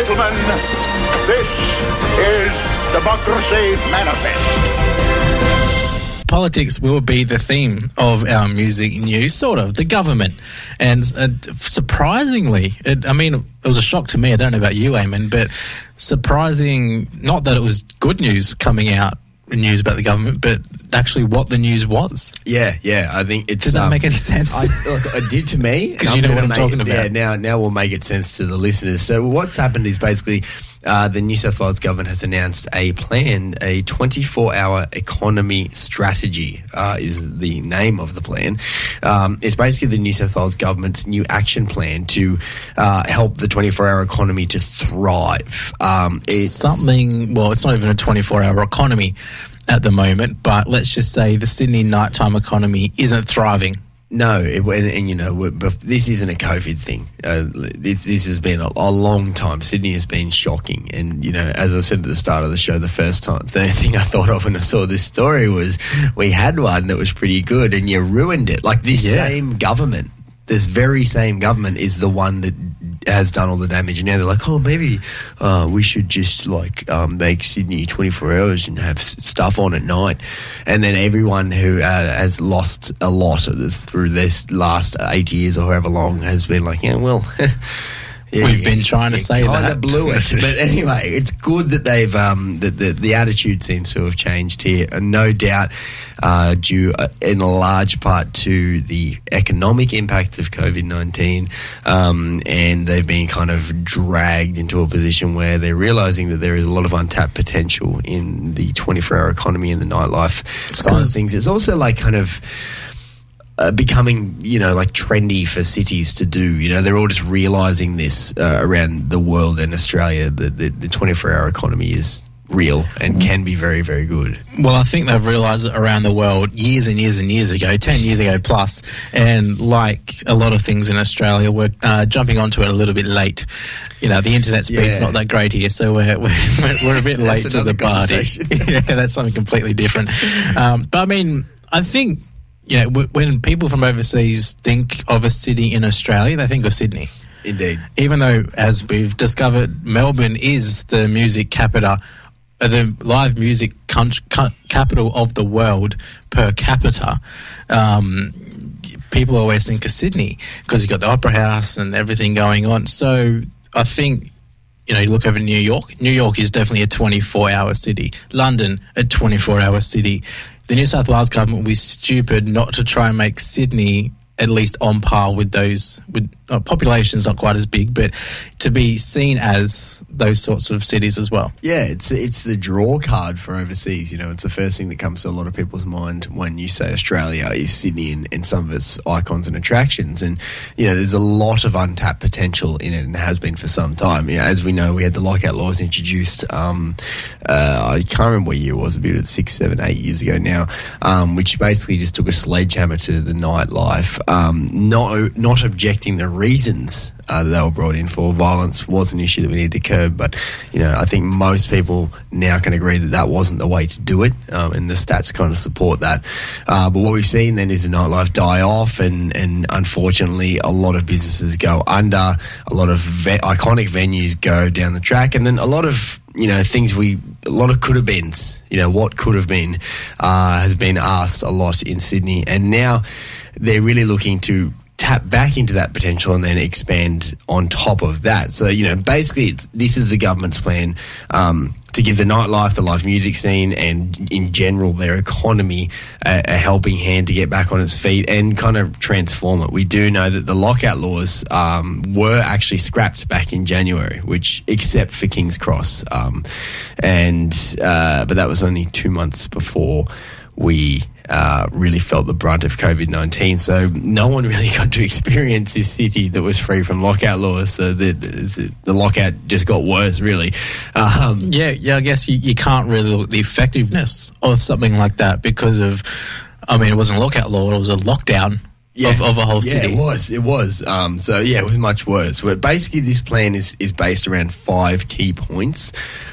gentlemen, this is Democracy Manifest politics will be the theme of our music news, sort of, the government. And uh, surprisingly, it, I mean, it was a shock to me. I don't know about you, Eamon, but surprising, not that it was good news coming out, news about the government, but actually what the news was. Yeah, yeah. I think it's. Did that um, make any sense? I, look, it did to me. Because you know what I'm talking it, about. Yeah, now, now we'll make it sense to the listeners. So what's happened is basically uh, the New South Wales government has announced a plan, a 24 hour economy strategy uh, is the name of the plan. Um, it's basically the New South Wales government's new action plan to uh, help the 24 hour economy to thrive. Um, it's something, well, it's not even a 24 hour economy at the moment, but let's just say the Sydney nighttime economy isn't thriving. No, it, and, and, you know, this isn't a COVID thing. Uh, this, this has been a, a, long time. Sydney has been shocking, and you know, as I said at the start of the show, the first time, the thing I thought of when I saw this story was we had one that was pretty good, and you ruined it. Like this yeah. same government, this very same government is the one that has done all the damage. And now they're like, oh, maybe uh, we should just like um, make Sydney 24 hours and have stuff on at night. And then everyone who uh, has lost a lot through this last eight years or however long has been like, yeah, well. Yeah, We've been trying to say kind that. of blew it, but anyway, it's good that they've um, that the, the attitude seems to have changed here, and no doubt uh, due uh, in large part to the economic impact of COVID nineteen, um, and they've been kind of dragged into a position where they're realizing that there is a lot of untapped potential in the twenty four hour economy and the nightlife side of things. It's also like kind of uh, becoming, you know, like trendy for cities to do. You know, they're all just realizing this uh, around the world and Australia that the, the 24 hour economy is real and can be very, very good. Well, I think they've realised it around the world years and years and years ago, 10 years ago plus. And like a lot of things in Australia, we're uh, jumping onto it a little bit late. You know, the internet speed's yeah. not that great here, so we're, we're, we're a bit late to the party. yeah, that's something completely different. Um, but I mean, I think you know, w- when people from overseas think of a city in Australia, they think of Sydney. Indeed. Even though, as we've discovered, Melbourne is the music capita, uh, the live music capital of the world per capita. Um, people always think of Sydney because you've got the Opera House and everything going on. So I think you know, you look over New York. New York is definitely a 24 hour city. London, a 24 hour city the New South Wales government will be stupid not to try and make Sydney at least on par with those with uh, population's not quite as big, but to be seen as those sorts of cities as well. Yeah, it's it's the draw card for overseas. You know, it's the first thing that comes to a lot of people's mind when you say Australia is Sydney and, and some of its icons and attractions. And you know, there's a lot of untapped potential in it, and has been for some time. You know, as we know, we had the lockout laws introduced. Um, uh, I can't remember what year it was. A bit six, seven, eight years ago now, um, which basically just took a sledgehammer to the nightlife. Um, not not objecting the reasons uh, that they were brought in for. Violence was an issue that we needed to curb, but you know I think most people now can agree that that wasn't the way to do it, um, and the stats kind of support that. Uh, but what we've seen then is the nightlife die off, and and unfortunately a lot of businesses go under, a lot of ve- iconic venues go down the track, and then a lot of you know things we a lot of could have beens. You know what could have been uh, has been asked a lot in Sydney, and now they're really looking to tap back into that potential and then expand on top of that. So, you know, basically, it's this is the government's plan um, to give the nightlife, the live music scene, and in general their economy a, a, helping hand to get back on its feet and kind of transform it. We do know that the lockout laws um, were actually scrapped back in January, which except for King's Cross, um, and uh, but that was only two months before we uh, really felt the brunt of COVID 19. So no one really got to experience this city that was free from lockout laws. So the, the, lockout just got worse, really. Um, yeah, yeah, I guess you, you can't really look at the effectiveness of something like that because of, I mean, it wasn't a lockout law, it was a lockdown yeah. of, of, a whole city. Yeah, it was. It was. Um, so yeah, it was much worse. But basically, this plan is is based around five key points.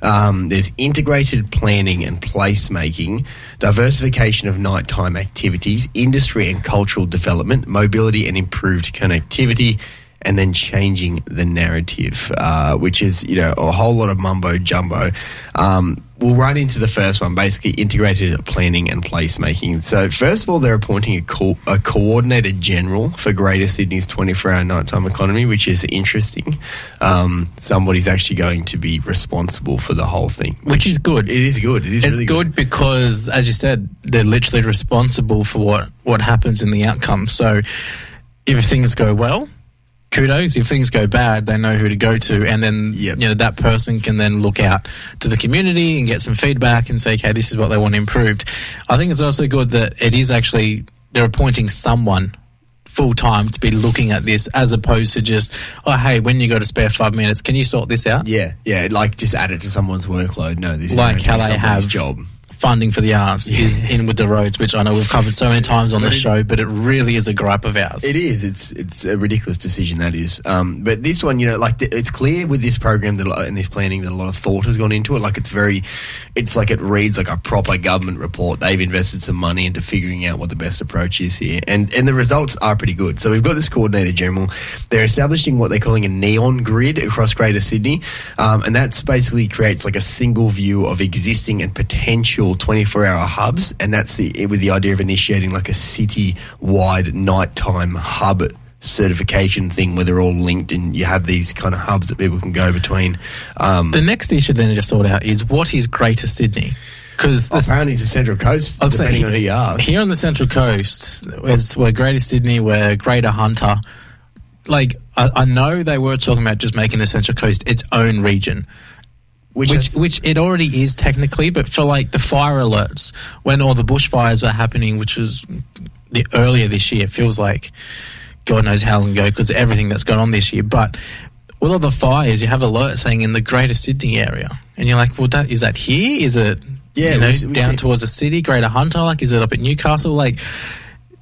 Um, there's integrated planning and placemaking, diversification of nighttime activities, industry and cultural development, mobility and improved connectivity, and then changing the narrative, uh, which is you know a whole lot of mumbo jumbo. Um, we'll run into the first one, basically integrated planning and placemaking. So first of all, they're appointing a, co- a coordinator general for Greater Sydney's 24-hour nighttime economy, which is interesting. Um, somebody's actually going to be responsible for the whole thing, which is good. It is good. It is it's really good, because, as you said, they're literally responsible for what what happens in the outcome. So if things go well kudos. If things go bad, they know who to go to, and then Yep. you know that person can then look out to the community and get some feedback and say, okay, this is what they want improved. I think it's also good that it is actually they're appointing someone full time to be looking at this as opposed to just oh hey when you got a spare five minutes can you sort this out Yeah, yeah, like just add it to someone's workload. No, this like is how they have job. Funding for the arts is in with the roads which I know we've covered so many times on the show but it really is a gripe of ours It is. It's it's a ridiculous decision that is. Um, but this one, you know, like th- it's clear with this program that and this planning that a lot of thought has gone into it. Like it's very, it's like it reads like a proper government report. They've invested some money into figuring out what the best approach is here, and and the results are pretty good. So we've got this coordinator general. They're establishing what they're calling a neon grid across Greater Sydney, um, and that's basically creates like a single view of existing and potential 24-hour hubs, and that's the, with the idea of initiating like a city-wide nighttime hub certification thing where they're all linked and you have these kind of hubs that people can go between. Um, the next issue then to sort out is what is Greater Sydney because apparently it's the Central Coast, I'd depending on who you ask. Here on the Central Coast, is we're Greater Sydney, we're Greater Hunter. Like I, I know they were talking about just making the Central Coast its own region, Which, which which it already is technically. But for like the fire alerts, when all the bushfires were happening, which was the earlier this year, it feels like God knows how long ago because everything that's gone on this year. But with all the fires, you have alerts saying in the Greater Sydney area, and you're like, well, that, is that here? Is it Yeah, you know, we we down see- towards the city, Greater Hunter? Like, is it up at Newcastle? Like,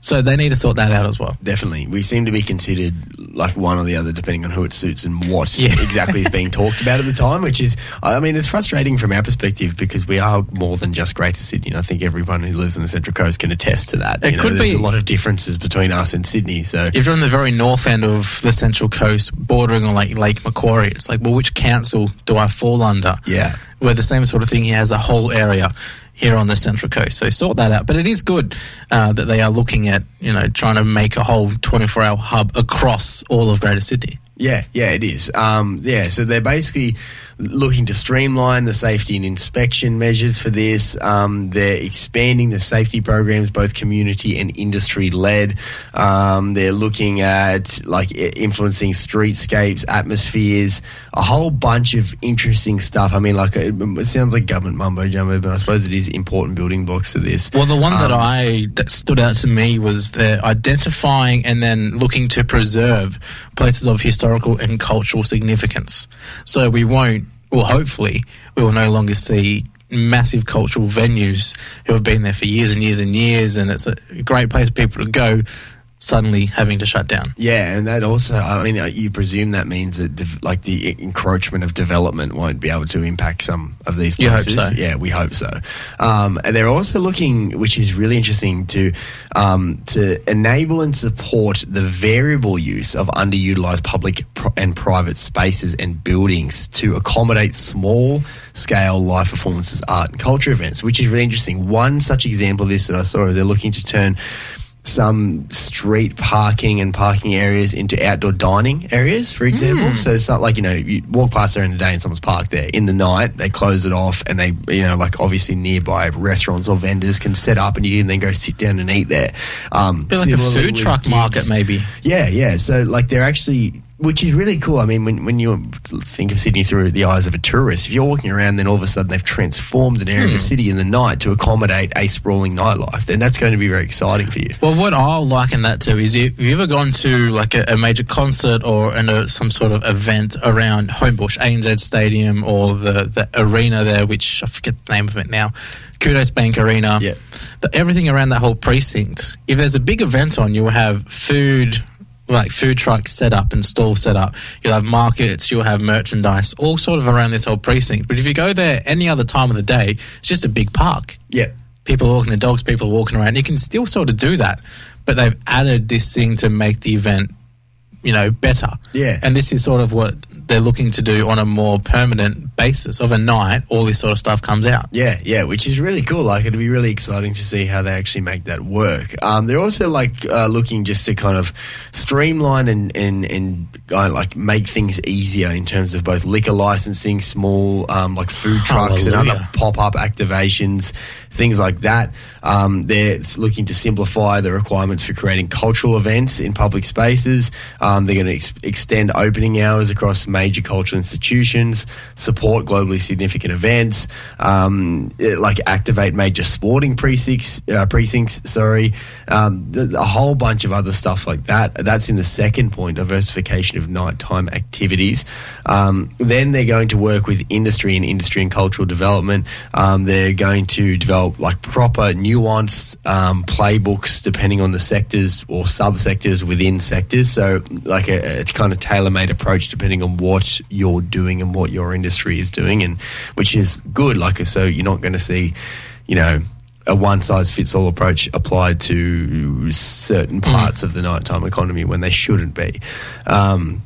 so they need to sort that out as well. Definitely. We seem to be considered like one or the other depending on who it suits and what Yeah. exactly is being talked about at the time, which is, I mean, it's frustrating from our perspective because we are more than just Greater Sydney. And I think everyone who lives on the Central Coast can attest to that. It You know, could there's be- a lot of differences between us and Sydney. So, If you're on the very north end of the Central Coast, bordering on like Lake Macquarie, it's like, well, which council do I fall under? yeah. where the same sort of thing he has a whole area here on the central coast. So sort that out. But it is good uh, that they are looking at you know trying to make a whole 24 hour hub across all of Greater Sydney. Yeah, yeah, it is. Um, yeah, so they're basically looking to streamline the safety and inspection measures for this. Um, they're expanding the safety programs, both community and industry led. Um, they're looking at like influencing streetscapes, atmospheres, a whole bunch of interesting stuff. I mean, like it, it sounds like government mumbo jumbo, but I suppose it is important building blocks to this. Well, the one that Um, I that stood out to me was the identifying and then looking to preserve places of historical and cultural significance. So we won't, well, hopefully, we will no longer see massive cultural venues who have been there for years and years and years, and it's a great place for people to go. Suddenly having to shut down. Yeah, and that also, I mean, uh, you presume that means that, like, the encroachment of development won't be able to impact some of these You hope places. so. Yeah, we hope so. Um, and they're also looking, which is really interesting, to um, to enable and support the variable use of underutilized public pr- and private spaces and buildings to accommodate small scale live performances, art and culture events, which is really interesting. One such example of this that I saw is they're looking to turn some street parking and parking areas into outdoor dining areas, for example. So it's not like, you know, you walk past there in the day and someone's parked there. In the night, they close it off and they, you know, like obviously nearby restaurants or vendors can set up and you can then go sit down and eat there. Um, like a food truck market, maybe. Yeah, yeah. So like they're actually, which is really cool. I mean, when when you think of Sydney through the eyes of a tourist, if you're walking around, then all of a sudden they've transformed an area of Hmm. the city in the night to accommodate a sprawling nightlife, then that's going to be very exciting for you. Well, what I'll liken that to is if you've ever gone to like a, a major concert or in a, some sort of event around Homebush, ANZ Stadium, or the, the arena there, which I forget the name of it now, Qudos Bank Arena. Yeah. but everything around that whole precinct. If there's a big event on, you'll have food. Like food trucks set up and stalls set up. You'll have markets, you'll have merchandise, all sort of around this whole precinct. But if you go there any other time of the day, it's just a big park Yeah. people are walking the dogs, people are walking around. You can still sort of do that, but they've added this thing to make the event you know, better. Yeah. And this is sort of what they're looking to do on a more permanent basis. Of a night, all this sort of stuff comes out. Yeah, yeah, which is really cool. Like, it'd be really exciting to see how they actually make that work. Um, they're also like uh, looking just to kind of streamline and and and uh, like make things easier in terms of both liquor licensing, small um, like food trucks and other pop up activations, things like that. Um, they're looking to simplify the requirements for creating cultural events in public spaces. Um, they're going to ex- extend opening hours across major cultural institutions, support globally significant events, um, eh, like activate major sporting precincts. Uh, precincts, sorry, um, th- a whole bunch of other stuff like that. That's in the second point, diversification of nighttime activities. Um, then they're going to work with industry and industry and cultural development. Um, they're going to develop like proper nuanced um, playbooks depending on the sectors or subsectors within sectors. So like a, a kind of tailor-made approach depending on what you're doing and what your industry is doing, and which is good. Like so, you're not going to see, you know. A one size fits all approach applied to certain parts of the nighttime economy when they shouldn't be. Um,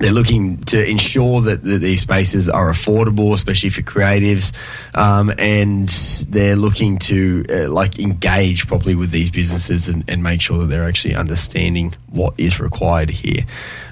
they're looking to ensure that, that these spaces are affordable, especially for creatives, um, and they're looking to uh, like engage properly with these businesses and, and make sure that they're actually understanding what is required here.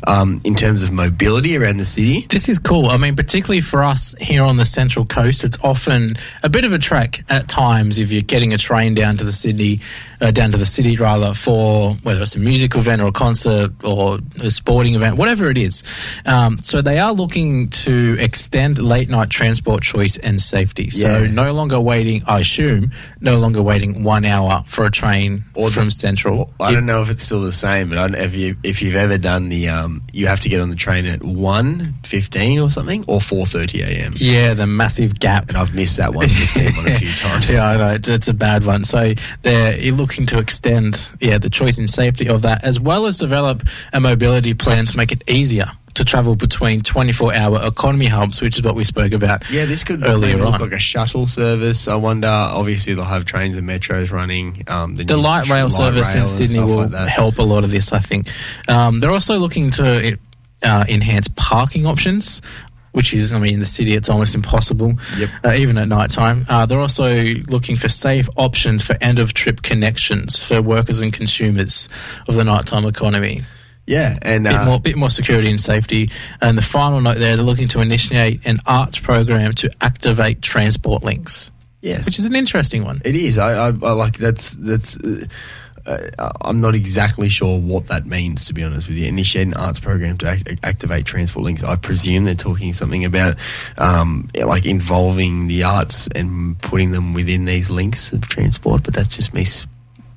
Um, in terms of mobility around the city, This is cool. I mean, particularly for us here on the Central Coast, it's often a bit of a trek at times if you're getting a train down to the Sydney, uh, down to the city rather, for whether it's a musical event or a concert or a sporting event, whatever it is. Um, so they are looking to extend late night transport choice and safety. So Yeah. no longer waiting, I assume, no longer waiting one hour for a train Or from the- Central. I don't know if it's still the same, but I don't if you if you've ever done the um, you have to get on the train at one fifteen or something or four thirty a.m. yeah, the massive gap And I've missed that one a few times. Yeah, I know it's, it's a bad one. So they're you're looking to extend, yeah, the choice and safety of that, as well as develop a mobility plan to make it easier to travel between 24-hour economy hubs, which is what we spoke about. Yeah, this could earlier look on. like a shuttle service. I wonder. Obviously, they'll have trains and metros running. Um, the new light rail service rail in Sydney will like help a lot of this, I think. Um, they're also looking to uh, enhance parking options. Which is, I mean, in the city, it's almost impossible, Yep. uh, even at night time. Uh, they're also looking for safe options for end of trip connections for workers and consumers of the nighttime economy. Yeah, and bit uh, more, bit more security and safety. And the final note there, they're looking to initiate an arts program to activate transport links, yes, which is an interesting one. It is. I, I, I like that's that's. Uh, uh, I'm not exactly sure what that means, to be honest with you. Initiate an arts program to act- activate transport links. I presume they're talking something about, um, like involving the arts and putting them within these links of transport. But that's just me s-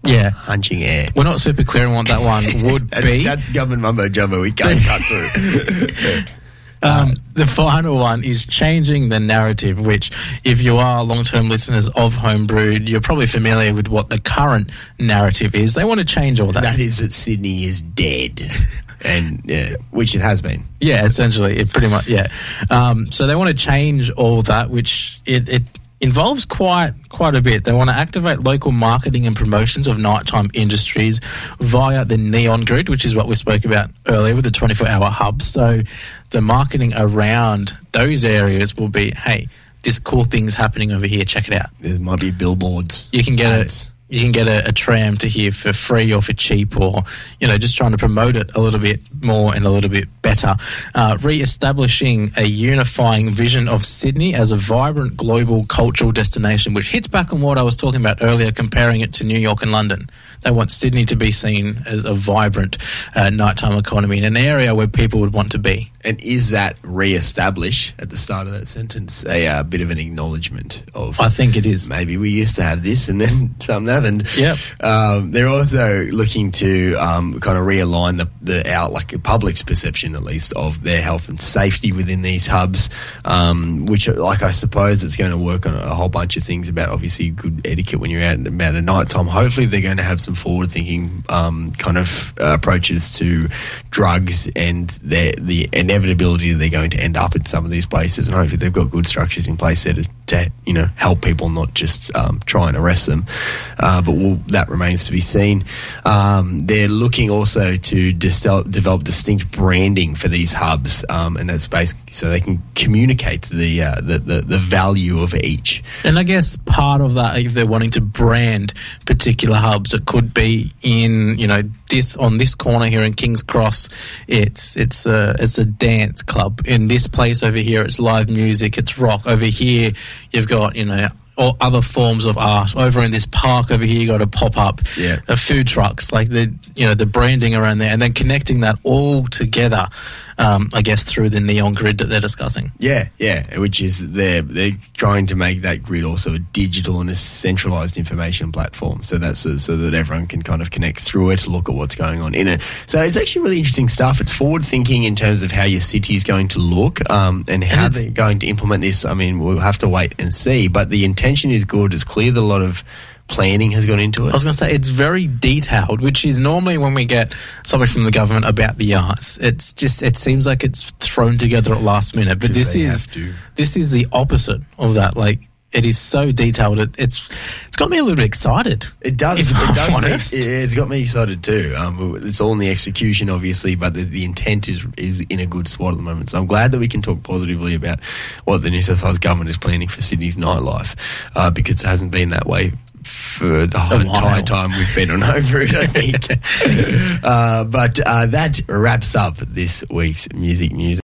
Yeah. hunching air. We're not super clear on what that one would That's, be. that's government mumbo jumbo. We can't cut through. Um, the final one is changing the narrative, which, if you are long term listeners of Homebrewed, you're probably familiar with what the current narrative is. They want to change all that. that is that Sydney is dead, and yeah, which it has been. Yeah, essentially, it pretty much. Yeah, um, so they want to change all that, which it, it involves quite quite a bit. They want to activate local marketing and promotions of nighttime industries via the Neon Grid, which is what we spoke about earlier with the twenty four hour hubs. So the marketing around those areas will be, hey, this cool thing's happening over here. Check it out. There might be billboards. You can get it. You can get a, a tram to here for free or for cheap, or you know, just trying to promote it a little bit more and a little bit better. Uh, re-establishing a unifying vision of Sydney as a vibrant global cultural destination, which hits back on what I was talking about earlier, comparing it to New York and London. They want Sydney to be seen as a vibrant uh, nighttime economy in an area where people would want to be. And is that re-establish at the start of that sentence a uh, bit of an acknowledgement of I think it is. maybe we used to have this and then something happened. Yeah. Um, they're also looking to um, kind of realign the, the out like the public's perception at least of their health and safety within these hubs, um, which like I suppose it's going to work on a whole bunch of things about obviously good etiquette when you're out and about at night time. Hopefully they're going to have some forward thinking um, kind of uh, approaches to drugs and the inevitability that they're going to end up in some of these places and hopefully they've got good structures in place there to, to you know help people, not just um, try and arrest them. Uh, but we'll, that remains to be seen. Um, they're looking also to develop distinct branding for these hubs, um, and that's basically so they can communicate the, uh, the, the the value of each. And I guess part of that, if they're wanting to brand particular hubs, it could be in you know this on this corner here in King's Cross, it's it's a it's a dance club. In this place over here, it's live music, it's rock. Over here, you've got you know or other forms of art. Over in this park over here, you got a pop up, Yeah. uh, food trucks, like the you know the branding around there, and then connecting that all together. Um, I guess through the neon grid that they're discussing. Yeah, yeah, which is they're they're trying to make that grid also a digital and a centralized information platform, so that's so, so that everyone can kind of connect through it, to look at what's going on in it. So it's actually really interesting stuff. It's forward thinking in terms of how your city is going to look um, and how it's- they're going to implement this. I mean, we'll have to wait and see, but the intention is good. It's clear that a lot of planning has gone into it. I was going to say it's very detailed, which is normally when we get something from the government about the arts, it's just it seems like it's thrown together at last minute. But this is this is the opposite of that. Like it is so detailed. It, it's it's got me a little bit excited. It does. It does. Make, it, it's got me excited too. Um, it's all in the execution, obviously, but the, the intent is is in a good spot at the moment. So I'm glad that we can talk positively about what the New South Wales government is planning for Sydney's nightlife, uh, because it hasn't been that way for the whole entire time we've been on over it. I think. uh, but uh, that wraps up this week's music news.